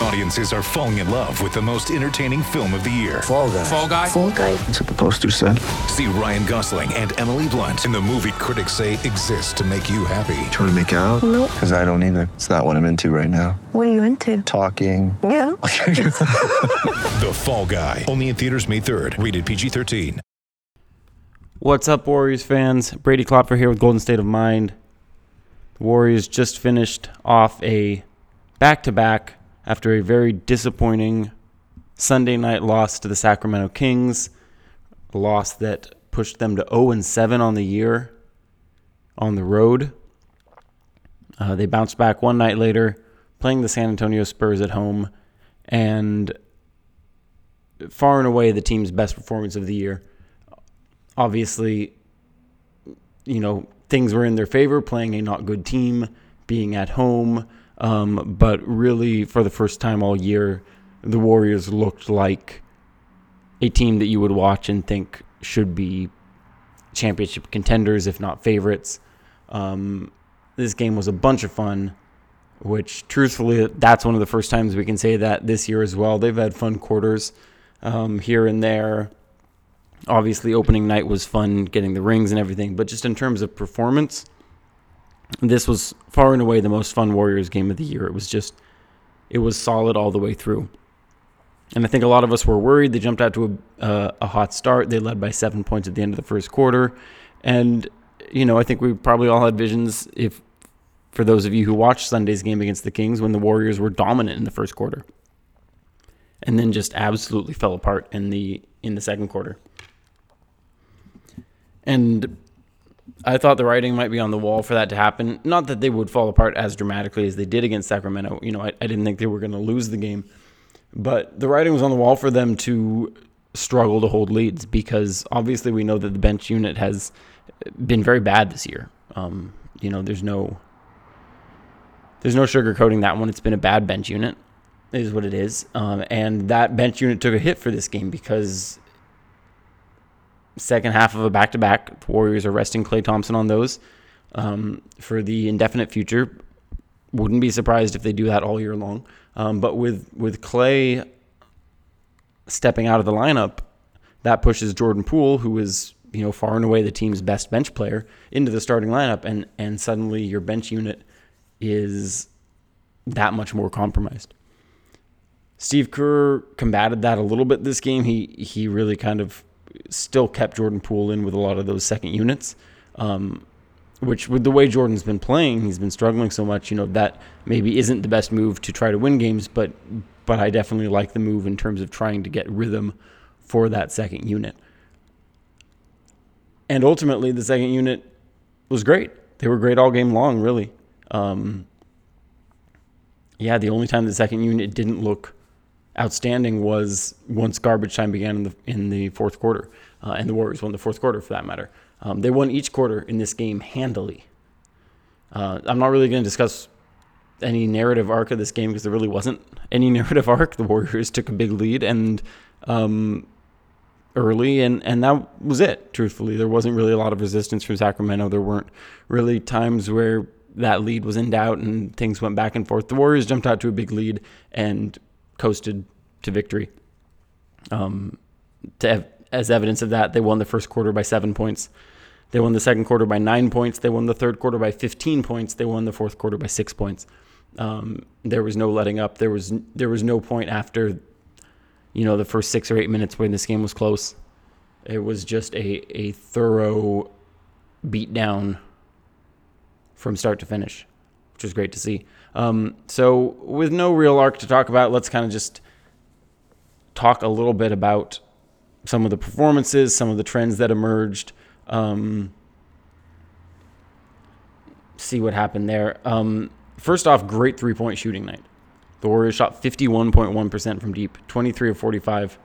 Audiences are falling in love with the most entertaining film of the year. Fall guy. Fall guy. Fall guy. That's what the poster said. See Ryan Gosling and Emily Blunt in the movie critics say exists to make you happy. Trying to make it out? Nope. Because I don't either. It's not what I'm into right now. What are you into? Talking. Yeah. The Fall Guy. Only in theaters May 3rd. Rated PG-13. What's up, Warriors fans? Brady Klopfer here with Golden State of Mind. The Warriors just finished off a back to back after a very disappointing Sunday night loss to the Sacramento Kings, a loss that pushed them to 0 7 on the year on the road. Uh, they bounced back one night later, playing the San Antonio Spurs at home, and far and away the team's best performance of the year obviously, you know, things were in their favor, playing a not good team, being at home. Um, but really, for the first time all year, the Warriors looked like a team that you would watch and think should be championship contenders, if not favorites. Um, this game was a bunch of fun, which truthfully, that's one of the first times we can say that this year as well. They've had fun quarters um, here and there obviously opening night was fun getting the rings and everything but just in terms of performance this was far and away the most fun warriors game of the year. It was just it was solid all the way through. And i think a lot of us were worried. They jumped out to a, uh, a hot start. They led by seven points at the end of the first quarter. And you know i think we probably all had visions if for those of you who watched sunday's game against the kings when the warriors were dominant in the first quarter and then just absolutely fell apart in the in the second quarter. And I thought the writing might be on the wall for that to happen. Not that they would fall apart as dramatically as they did against Sacramento. You know, I, I didn't think they were going to lose the game. But the writing was on the wall for them to struggle to hold leads because obviously we know that the bench unit has been very bad this year. Um, you know, there's no there's no sugarcoating that one. It's been a bad bench unit, is what it is. Um, and that bench unit took a hit for this game because second half of a back to back. The Warriors are resting Klay Thompson on those um, for the indefinite future. Wouldn't be surprised if they do that all year long. Um, but with with Klay stepping out of the lineup, that pushes Jordan Poole, who is you know far and away the team's best bench player, into the starting lineup, and and suddenly your bench unit is that much more compromised. Steve Kerr combated that a little bit this game. He he really kind of still kept Jordan Poole in with a lot of those second units. Um, which, with the way Jordan's been playing, he's been struggling so much. You know that maybe isn't the best move to try to win games, but but I definitely like the move in terms of trying to get rhythm for that second unit. And ultimately, the second unit was great. They were great all game long, really. Um, yeah, the only time the second unit didn't look outstanding was once garbage time began in the in the fourth quarter, uh, and the Warriors won the fourth quarter for that matter. Um, they won each quarter in this game handily. Uh, I'm not really going to discuss any narrative arc of this game because there really wasn't any narrative arc. The Warriors took a big lead and um, early, and and that was it. Truthfully, there wasn't really a lot of resistance from Sacramento. There weren't really times where that lead was in doubt and things went back and forth. The Warriors jumped out to a big lead and coasted to victory. Um, to ev- as evidence of that, they won the first quarter by seven points. They won the second quarter by nine points. They won the third quarter by 15 points. They won the fourth quarter by six points. Um, there was no letting up. There was there was no point after, you know, the first six or eight minutes when this game was close. It was just a a thorough beatdown from start to finish, which was great to see. Um, so, with no real arc to talk about, let's kind of just talk a little bit about some of the performances, some of the trends that emerged, um, see what happened there. Um, first off, great three point shooting night. The Warriors shot 51.1% from deep, 23 of 45.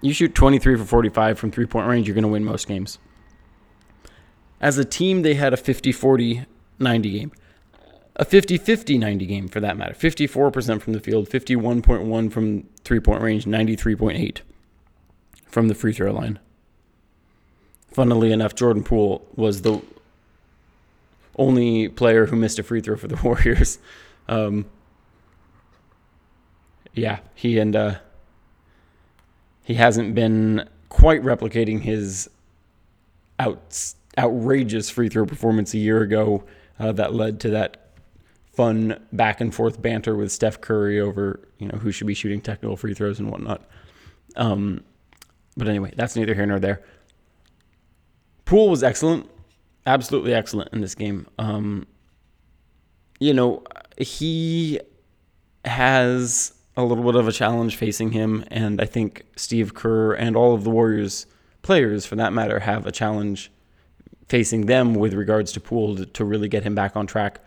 You shoot 23 for 45 from three point range, you're going to win most games. As a team, they had a 50 40 90 game. A 50 50 90 game for that matter. 54% from the field, 51.1 from three point range, 93.8 from the free throw line. Funnily enough, Jordan Poole was the only player who missed a free throw for the Warriors. Um, yeah, he and uh, he hasn't been quite replicating his out, outrageous free throw performance a year ago uh, that led to that fun back and forth banter with Steph Curry over you know who should be shooting technical free throws and whatnot. Um, but anyway, that's neither here nor there. Poole was excellent, absolutely excellent in this game. Um, you know, he has a little bit of a challenge facing him, and I think Steve Kerr and all of the Warriors players, for that matter, have a challenge facing them with regards to Poole to, to really get him back on track.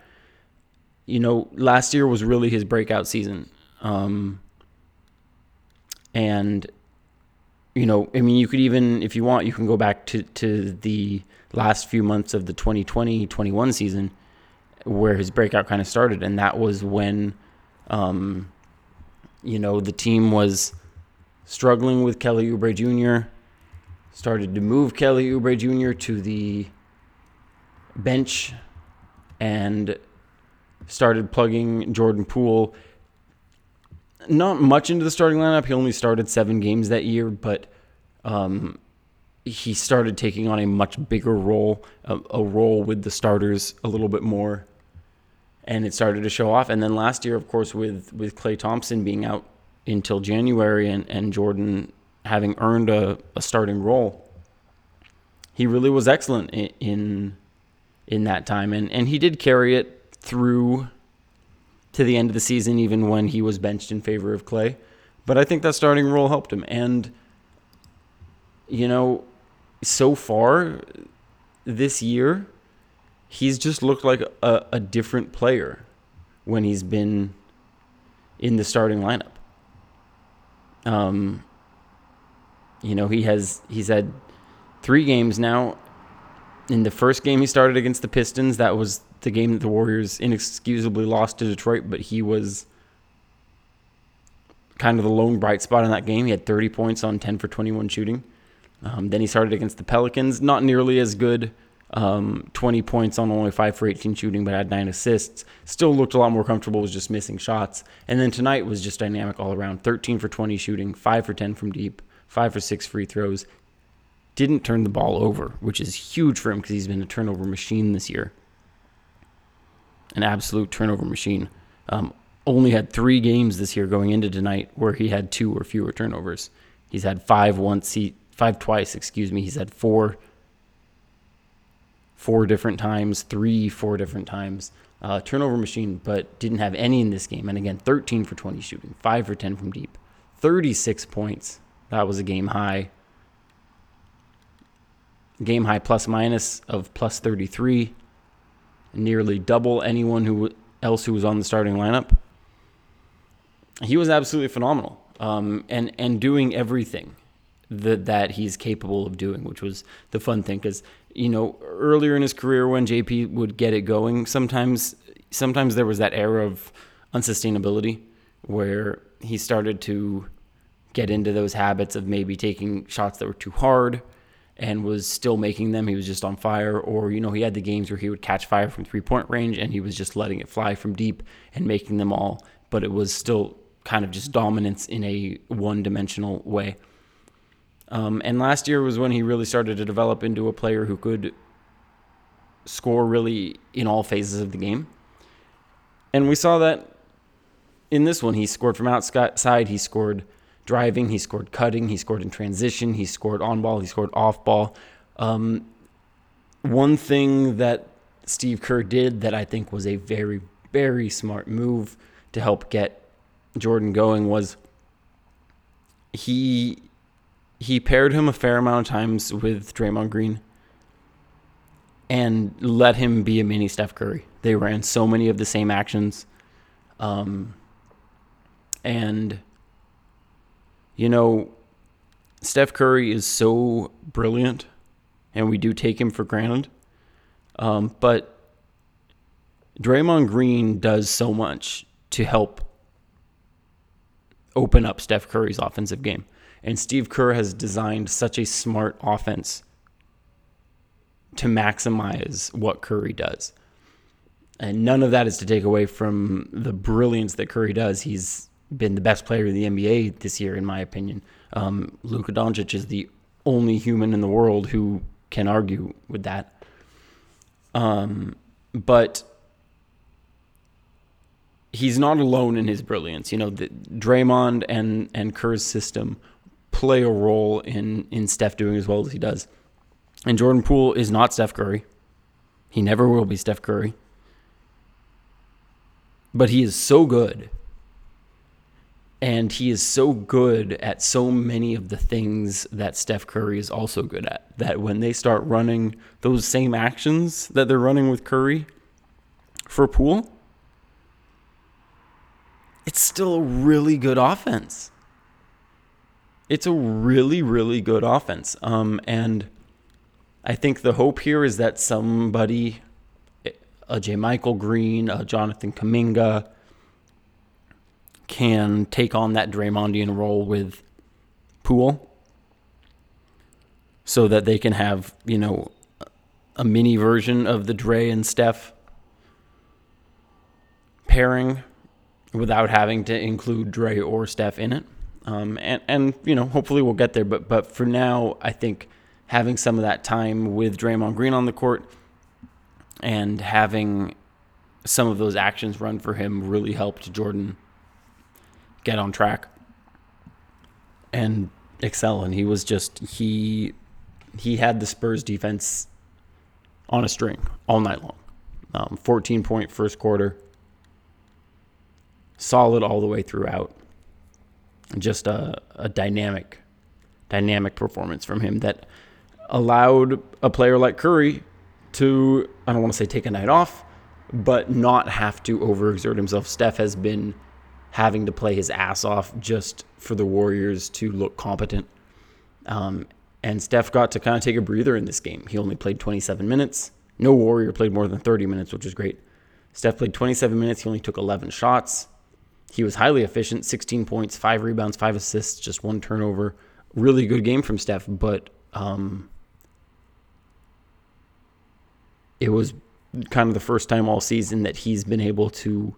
You know, last year was really his breakout season. Um, and you know, I mean, you could even, if you want, you can go back to, to the last few months of the 2020 21 season where his breakout kind of started. And that was when, um, you know, the team was struggling with Kelly Oubre Jr., started to move Kelly Oubre Jr. to the bench and started plugging Jordan Poole not much into the starting lineup. He only started seven games that year, but um, he started taking on a much bigger role, a, a, role with the starters a little bit more, and it started to show off. And then last year, of course, with with Klay Thompson being out until January and, and Jordan having earned a, a starting role, he really was excellent in, in in that time, and and he did carry it through to the end of the season, even when he was benched in favor of Klay. But I think that starting role helped him. And, you know, so far this year, he's just looked like a, a different player when he's been in the starting lineup. Um, you know, he has he's had three games now. In the first game he started against the Pistons, that was the game that the Warriors inexcusably lost to Detroit, but he was kind of the lone bright spot in that game. He had 30 points on 10 for 21 shooting. Um, then he started against the Pelicans, not nearly as good. Um, 20 points on only 5 for 18 shooting, but had 9 assists. Still looked a lot more comfortable, was just missing shots. And then tonight was just dynamic all around 13 for 20 shooting, 5 for 10 from deep, 5 for 6 free throws. Didn't turn the ball over, which is huge for him because he's been a turnover machine this year an absolute turnover machine. Um, only had three games this year going into tonight where he had two or fewer turnovers. He's had five once, he five twice, excuse me. He's had four, four different times, three, four different times. Uh, turnover machine, but didn't have any in this game. And again, 13 for 20 shooting, five for 10 from deep, 36 points. That was a game high. Game high plus minus of plus 33 nearly double anyone who else who was on the starting lineup. He was absolutely phenomenal, um, and and doing everything that that he's capable of doing, which was the fun thing. Because you know, earlier in his career, when JP would get it going, sometimes sometimes there was that era of unsustainability where he started to get into those habits of maybe taking shots that were too hard and was still making them. He was just on fire. Or, you know, he had the games where he would catch fire from three point range and he was just letting it fly from deep and making them all. But it was still kind of just dominance in a one dimensional way. Um, and last year was when he really started to develop into a player who could score really in all phases of the game. And we saw that in this one. He scored from outside, he scored driving, he scored cutting, he scored in transition, he scored on ball, he scored off ball. Um, one thing that Steve Kerr did that I think was a very, very smart move to help get Jordan going was he he paired him a fair amount of times with Draymond Green and let him be a mini Steph Curry. They ran so many of the same actions. Um, and you know, Steph Curry is so brilliant, and we do take him for granted. Um, but Draymond Green does so much to help open up Steph Curry's offensive game. And Steve Kerr has designed such a smart offense to maximize what Curry does. And none of that is to take away from the brilliance that Curry does. He's been the best player in the NBA this year, in my opinion. Um, Luka Doncic is the only human in the world who can argue with that. Um, but he's not alone in his brilliance. You know, the, Draymond and and Kerr's system play a role in in Steph doing as well as he does. And Jordan Poole is not Steph Curry. He never will be Steph Curry. But he is so good. And he is so good at so many of the things that Steph Curry is also good at that when they start running those same actions that they're running with Curry for Poole, it's still a really good offense. It's a really, really good offense. Um, and I think the hope here is that somebody, a Michael Green, a Jonathan Kuminga, can take on that Draymondian role with Poole so that they can have, you know, a mini version of the Dre and Steph pairing without having to include Dre or Steph in it. Um, and, and, you know, hopefully we'll get there. But, but for now, I think having some of that time with Draymond Green on the court and having some of those actions run for him really helped Jordan get on track and excel. And he was just, he, he had the Spurs defense on a string all night long. Um, 14 point first quarter, solid all the way throughout. Just a, a dynamic, dynamic performance from him that allowed a player like Curry to, I don't want to say take a night off, but not have to overexert himself. Steph has been having to play his ass off just for the Warriors to look competent. Um, and Steph got to kind of take a breather in this game. He only played 27 minutes. No Warrior played more than 30 minutes, which is great. Steph played 27 minutes. He only took 11 shots. He was highly efficient 16 points, five rebounds, five assists, just one turnover. Really good game from Steph, but um, it was kind of the first time all season that he's been able to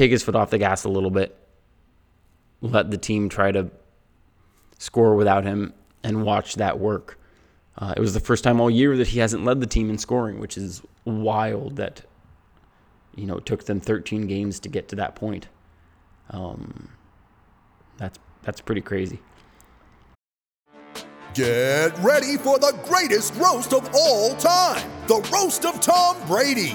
take his foot off the gas a little bit, let the team try to score without him, and watch that work. Uh, it was the first time all year that he hasn't led the team in scoring, which is wild that you know it took them 13 games to get to that point. Um, that's that's pretty crazy. Get ready for the greatest roast of all time the Roast of Tom Brady,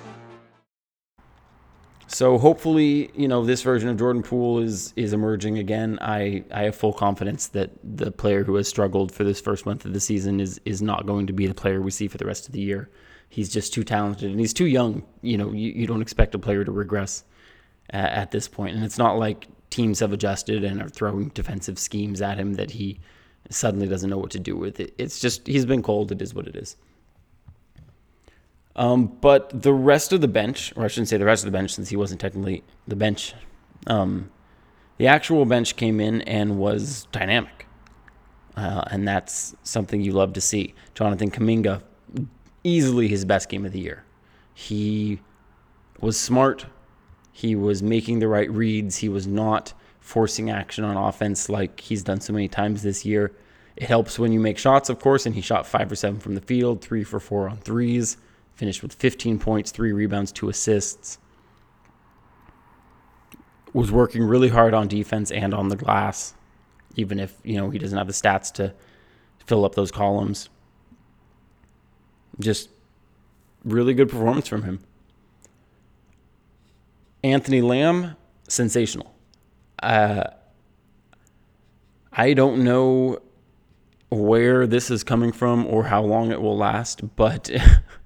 So hopefully, you know, this version of Jordan Poole is is emerging again. I, I have full confidence that the player who has struggled for this first month of the season is is not going to be the player we see for the rest of the year. He's just too talented and he's too young. You know, you, you don't expect a player to regress at, at this point. And it's not like teams have adjusted and are throwing defensive schemes at him that he suddenly doesn't know what to do with it. It's just he's been cold. It is what it is. Um, but the rest of the bench, or I shouldn't say the rest of the bench since he wasn't technically the bench, um, the actual bench came in and was dynamic. Uh, and that's something you love to see. Jonathan Kuminga, easily his best game of the year. He was smart. He was making the right reads. He was not forcing action on offense like he's done so many times this year. It helps when you make shots, of course, and he shot five or seven from the field, three for four on threes finished with 15 points, three rebounds, two assists. Was working really hard on defense and on the glass, even if you know he doesn't have the stats to fill up those columns. Just really good performance from him. Anthony Lamb, sensational. Uh, I don't know where this is coming from or how long it will last, but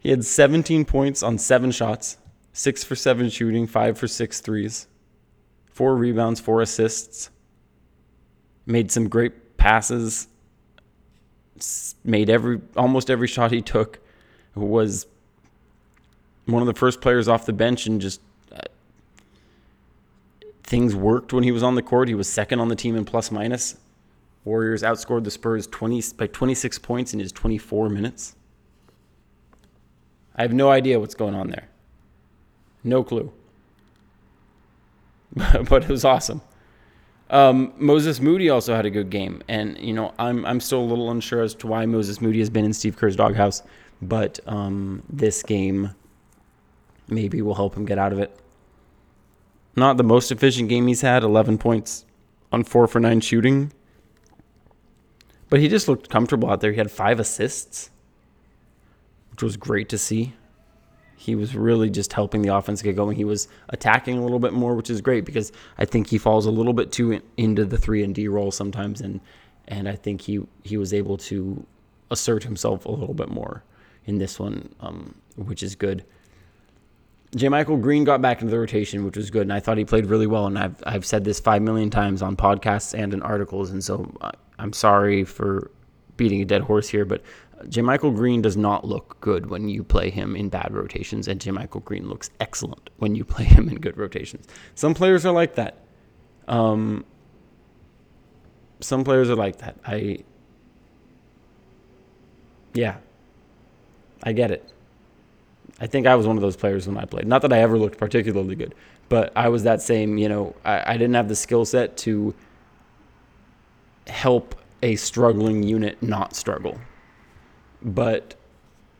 he had 17 points on seven shots, six for seven shooting, five for six threes, four rebounds, four assists. Made some great passes. Made every almost every shot he took. Was one of the first players off the bench and just uh, things worked when he was on the court. He was second on the team in plus minus. Warriors outscored the Spurs 20 by 26 points in his 24 minutes. I have no idea what's going on there. No clue. but it was awesome. Um, Moses Moody also had a good game, and you know I'm I'm still a little unsure as to why Moses Moody has been in Steve Kerr's doghouse, but um, this game maybe will help him get out of it. Not the most efficient game he's had, 11 points on four for nine shooting, but he just looked comfortable out there. He had five assists, which was great to see. He was really just helping the offense get going. He was attacking a little bit more, which is great because I think he falls a little bit too in, into the three and D role sometimes, and and I think he he was able to assert himself a little bit more in this one, um, which is good. JaMychal Green got back into the rotation, which was good, and I thought he played really well. And I've I've said this five million times on podcasts and in articles, and so I- I'm sorry for beating a dead horse here, but JaMychal Green does not look good when you play him in bad rotations, and JaMychal Green looks excellent when you play him in good rotations. Some players are like that. Um, some players are like that. I, yeah, I get it. I think I was one of those players when I played. Not that I ever looked particularly good, but I was that same, you know, I, I didn't have the skill set to help a struggling unit not struggle. But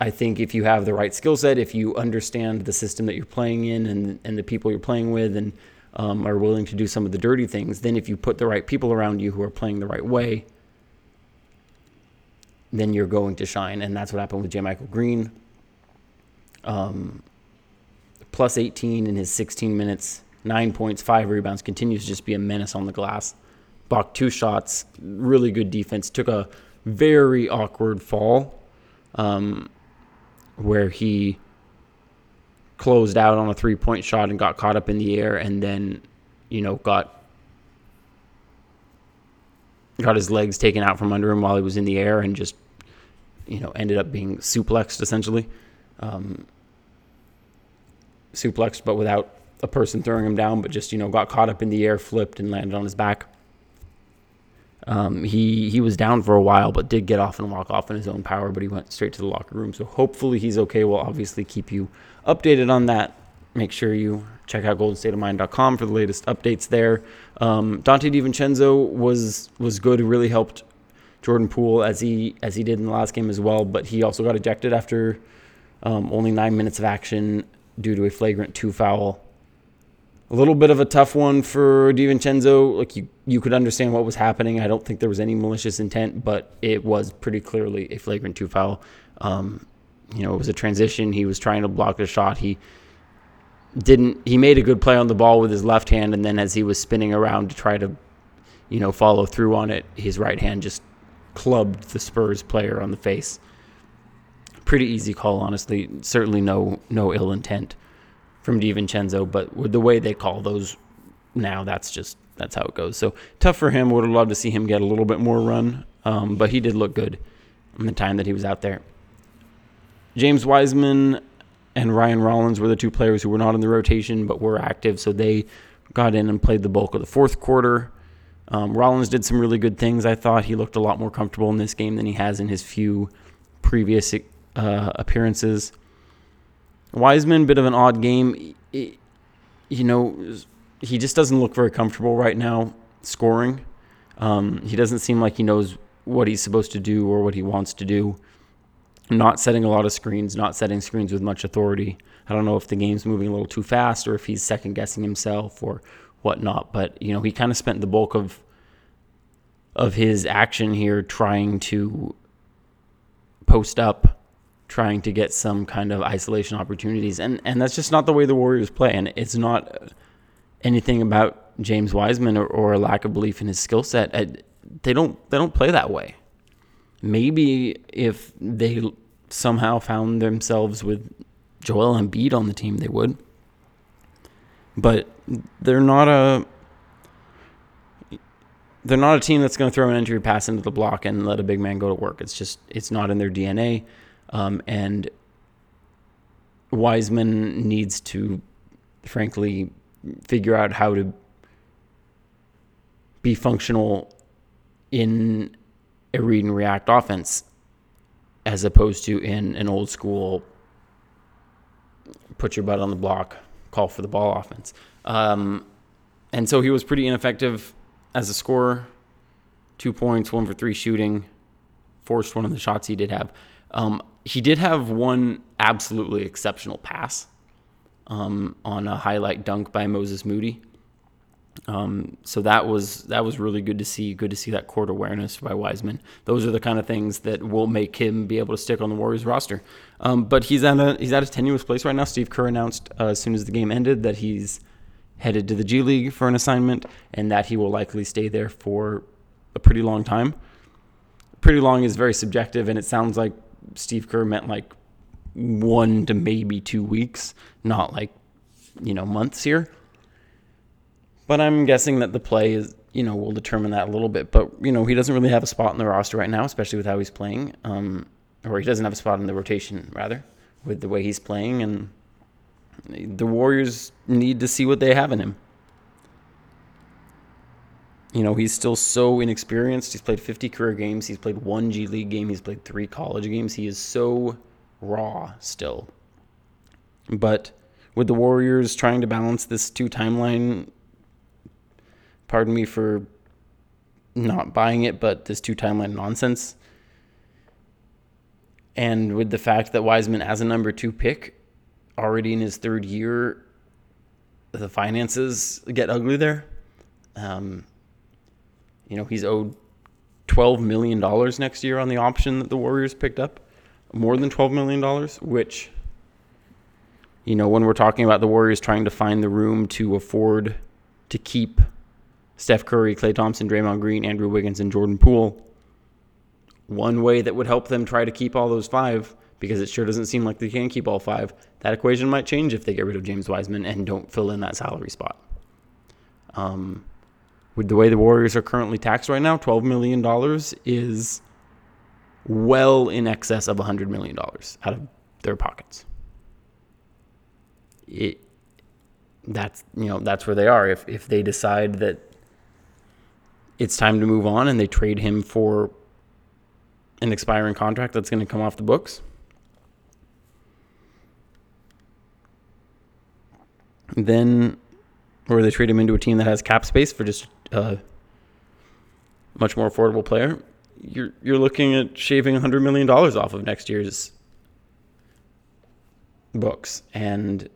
I think if you have the right skill set, if you understand the system that you're playing in and, and the people you're playing with and um, are willing to do some of the dirty things, then if you put the right people around you who are playing the right way, then you're going to shine. And that's what happened with JaMychal Green. Um, plus 18 in his 16 minutes, nine points, five rebounds, continues to just be a menace on the glass. Blocked two shots, really good defense. Took a very awkward fall um, where he closed out on a three point shot and got caught up in the air and then, you know, got got his legs taken out from under him while he was in the air and just, you know, ended up being suplexed essentially. Um, suplexed, but without a person throwing him down, but just, you know, got caught up in the air, flipped, and landed on his back. Um, he he was down for a while, but did get off and walk off in his own power. But he went straight to the locker room. So hopefully he's okay. We'll obviously keep you updated on that. Make sure you check out goldenstateofmind.com for the latest updates there. Um, Donte DiVincenzo was was good. Really helped Jordan Poole as he as he did in the last game as well. But he also got ejected after um, only nine minutes of action due to a flagrant two foul a little bit of a tough one for DiVincenzo. Like you, you could understand what was happening. I don't think there was any malicious intent, but it was pretty clearly a flagrant two foul. Um, you know, it was a transition. He was trying to block the shot. He didn't. He made a good play on the ball with his left hand, and then as he was spinning around to try to, you know, follow through on it, his right hand just clubbed the Spurs player on the face. Pretty easy call, honestly. Certainly no no ill intent from DiVincenzo, but with the way they call those now, that's just that's how it goes. So tough for him. Would have loved to see him get a little bit more run, um, but he did look good in the time that he was out there. James Wiseman and Ryan Rollins were the two players who were not in the rotation but were active, so they got in and played the bulk of the fourth quarter. Um, Rollins did some really good things. I thought he looked a lot more comfortable in this game than he has in his few previous uh, appearances. Wiseman, bit of an odd game. It, you know, he just doesn't look very comfortable right now scoring. Um, he doesn't seem like he knows what he's supposed to do or what he wants to do. Not setting a lot of screens, not setting screens with much authority. I don't know if the game's moving a little too fast or if he's second guessing himself or whatnot. But you know, he kind of spent the bulk of of his action here trying to post up trying to get some kind of isolation opportunities. And and that's just not the way the Warriors play. And it's not anything about James Wiseman or, or a lack of belief in his skill set. They don't they don't play that way. Maybe if they somehow found themselves with Joel Embiid on the team, they would. But they're not a they're not a team that's going to throw an entry pass into the block and let a big man go to work. It's just it's not in their DNA, um, and Wiseman needs to, frankly, figure out how to be functional in a read and react offense as opposed to in an old school put your butt on the block, call for the ball offense. Um, and so he was pretty ineffective as a scorer. Two points, one for three shooting, forced one of the shots he did have. Um, he did have one absolutely exceptional pass um, on a highlight dunk by Moses Moody. Um, so that was that was really good to see. Good to see that court awareness by Wiseman. Those are the kind of things that will make him be able to stick on the Warriors roster. Um, but he's at a he's at a tenuous place right now. Steve Kerr announced uh, as soon as the game ended that he's headed to the G League for an assignment, and that he will likely stay there for a pretty long time. Pretty long is very subjective, and it sounds like Steve Kerr meant like one to maybe two weeks, not like you know months here. But I'm guessing that the play is, you know, will determine that a little bit. But you know, he doesn't really have a spot in the roster right now, especially with how he's playing, um, or he doesn't have a spot in the rotation rather, with the way he's playing, and the Warriors need to see what they have in him. You know, he's still so inexperienced. He's played 50 career games. He's played one G League game. He's played three college games. He is so raw still. But with the Warriors trying to balance this two timeline pardon me for not buying it, but this two timeline nonsense. And with the fact that Wiseman, as a number two pick, already in his third year, the finances get ugly there. Um, you know, he's owed $12 million next year on the option that the Warriors picked up. More than $12 million, which, you know, when we're talking about the Warriors trying to find the room to afford to keep Steph Curry, Klay Thompson, Draymond Green, Andrew Wiggins, and Jordan Poole. One way that would help them try to keep all those five, because it sure doesn't seem like they can keep all five, that equation might change if they get rid of James Wiseman and don't fill in that salary spot. Um, with the way the Warriors are currently taxed right now, $12 million is well in excess of $100 million out of their pockets. It, that's you know that's where they are. If if they decide that it's time to move on and they trade him for an expiring contract that's going to come off the books. Then, or they trade him into a team that has cap space for just a much more affordable player. You're you're looking at shaving hundred million dollars off of next year's books, and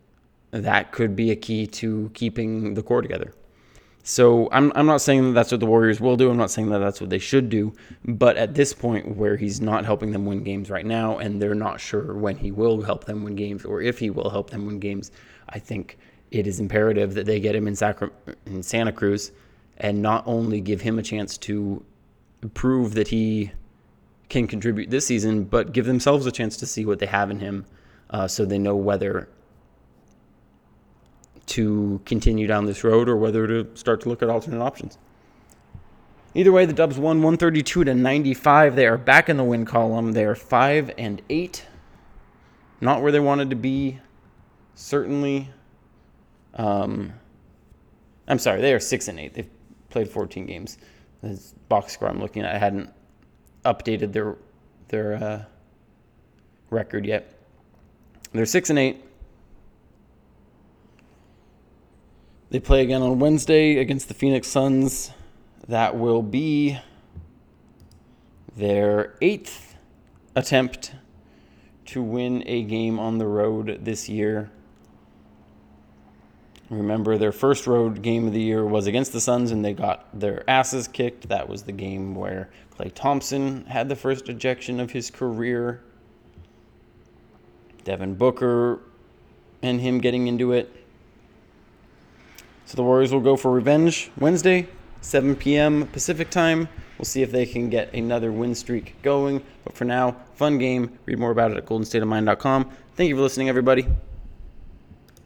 that could be a key to keeping the core together. So I'm I'm not saying that that's what the Warriors will do. I'm not saying that that's what they should do. But at this point, where he's not helping them win games right now, and they're not sure when he will help them win games or if he will help them win games, I think it is imperative that they get him in, Sacra- in Santa Cruz, and not only give him a chance to prove that he can contribute this season, but give themselves a chance to see what they have in him, uh, so they know whether to continue down this road or whether to start to look at alternate options. Either way, the Dubs won 132 to 95. They are back in the win column. They are 5 and 8. Not where they wanted to be, certainly. Um, I'm sorry, they are 6 and 8. They've played 14 games. This box score I'm looking at, I hadn't updated their their uh, record yet. They're 6 and 8. They play again on Wednesday against the Phoenix Suns. That will be their eighth attempt to win a game on the road this year. Remember, their first road game of the year was against the Suns, and they got their asses kicked. That was the game where Klay Thompson had the first ejection of his career. Devin Booker and him getting into it. So the Warriors will go for revenge Wednesday, 7 p.m. Pacific time. We'll see if they can get another win streak going. But for now, fun game. Read more about it at goldenstateofmind.com. Thank you for listening, everybody.